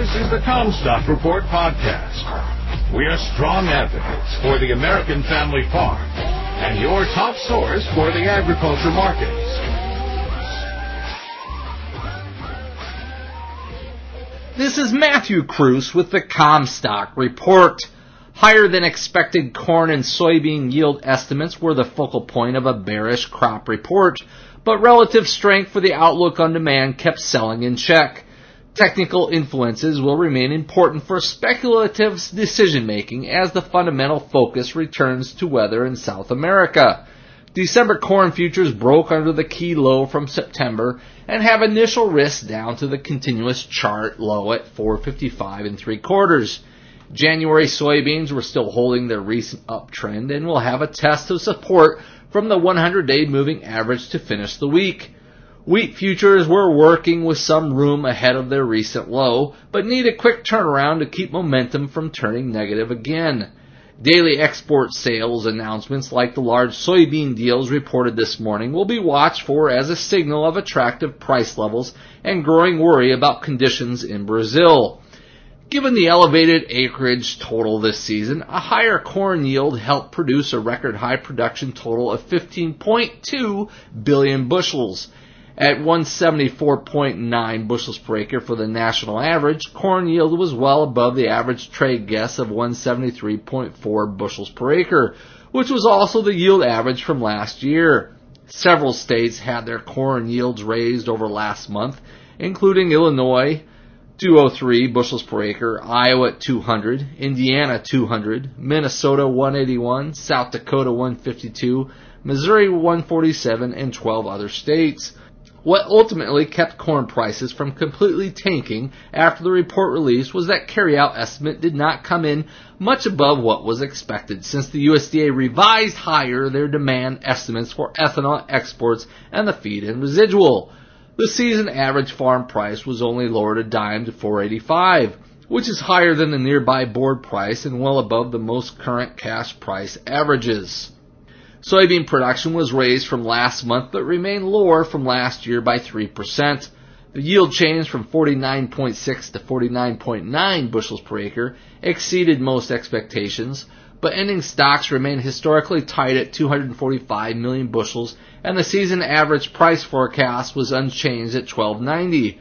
This is the CommStock Report podcast. We are strong advocates for the American family farm and your top source for the agriculture markets. This is Matthew Cruz with the CommStock Report. Higher than expected corn and soybean yield estimates were the focal point of a bearish crop report, but relative strength for the outlook on demand kept selling in check. Technical influences will remain important for speculative decision making as the fundamental focus returns to weather in South America. December corn futures broke under the key low from September and have initial risks down to the continuous chart low at 455 and three quarters. January soybeans were still holding their recent uptrend and will have a test of support from the 100 day moving average to finish the week. Wheat futures were working with some room ahead of their recent low, but need a quick turnaround to keep momentum from turning negative again. Daily export sales announcements like the large soybean deals reported this morning will be watched for as a signal of attractive price levels and growing worry about conditions in Brazil. Given the elevated acreage total this season, a higher corn yield helped produce a record high production total of 15.2 billion bushels. At 174.9 bushels per acre for the national average, corn yield was well above the average trade guess of 173.4 bushels per acre, which was also the yield average from last year. Several states had their corn yields raised over last month, including Illinois, 203 bushels per acre, Iowa 200, Indiana 200, Minnesota 181, South Dakota 152, Missouri 147, and 12 other states. What ultimately kept corn prices from completely tanking after the report release was that carryout estimate did not come in much above what was expected since the USDA revised higher their demand estimates for ethanol exports and the feed and residual. The season average farm price was only lowered a dime to 485, which is higher than the nearby board price and well above the most current cash price averages. Soybean production was raised from last month but remained lower from last year by 3%. The yield change from 49.6 to 49.9 bushels per acre exceeded most expectations, but ending stocks remain historically tight at 245 million bushels, and the season average price forecast was unchanged at 1290.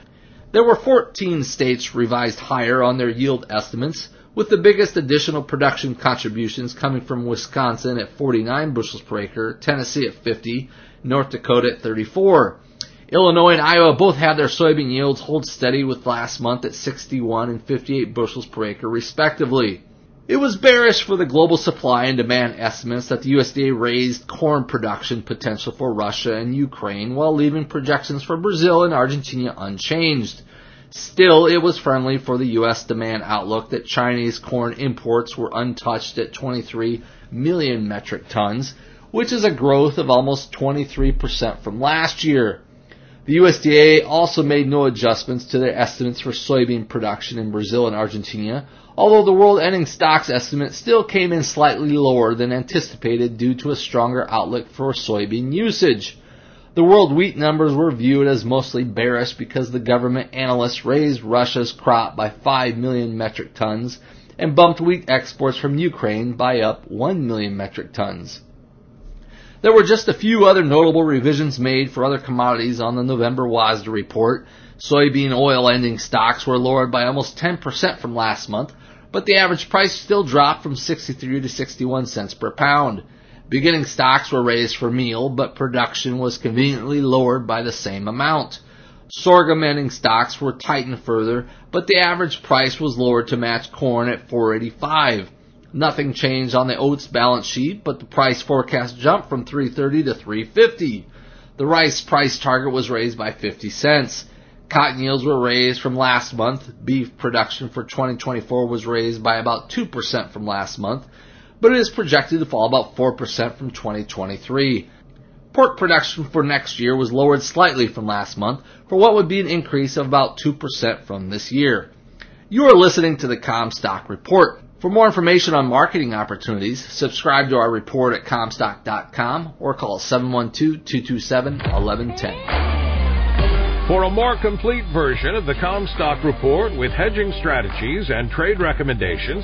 There were 14 states revised higher on their yield estimates, with the biggest additional production contributions coming from Wisconsin at 49 bushels per acre, Tennessee at 50, North Dakota at 34. Illinois and Iowa both had their soybean yields hold steady with last month at 61 and 58 bushels per acre respectively. It was bearish for the global supply and demand estimates that the USDA raised corn production potential for Russia and Ukraine while leaving projections for Brazil and Argentina unchanged. Still, it was friendly for the U.S. demand outlook that Chinese corn imports were untouched at 23 million metric tons, which is a growth of almost 23% from last year. The USDA also made no adjustments to their estimates for soybean production in Brazil and Argentina, although the world ending stocks estimate still came in slightly lower than anticipated due to a stronger outlook for soybean usage. The world wheat numbers were viewed as mostly bearish because the government analysts raised Russia's crop by 5 million metric tons and bumped wheat exports from Ukraine by up 1 million metric tons. There were just a few other notable revisions made for other commodities on the November WASDE report. Soybean oil ending stocks were lowered by almost 10% from last month, but the average price still dropped from 63 to 61 cents per pound. Beginning stocks were raised for meal, but production was conveniently lowered by the same amount. Sorghum ending stocks were tightened further, but the average price was lowered to match corn at 485. Nothing changed on the oats balance sheet, but the price forecast jumped from 330 to 350. The rice price target was raised by 50 cents. Cotton yields were raised from last month. Beef production for 2024 was raised by about 2% from last month, but it is projected to fall about 4% from 2023. Pork production for next year was lowered slightly from last month for what would be an increase of about 2% from this year. You are listening to the CommStock Report. For more information on marketing opportunities, subscribe to our report at CommStock.com or call 712-227-1110. For a more complete version of the CommStock Report with hedging strategies and trade recommendations,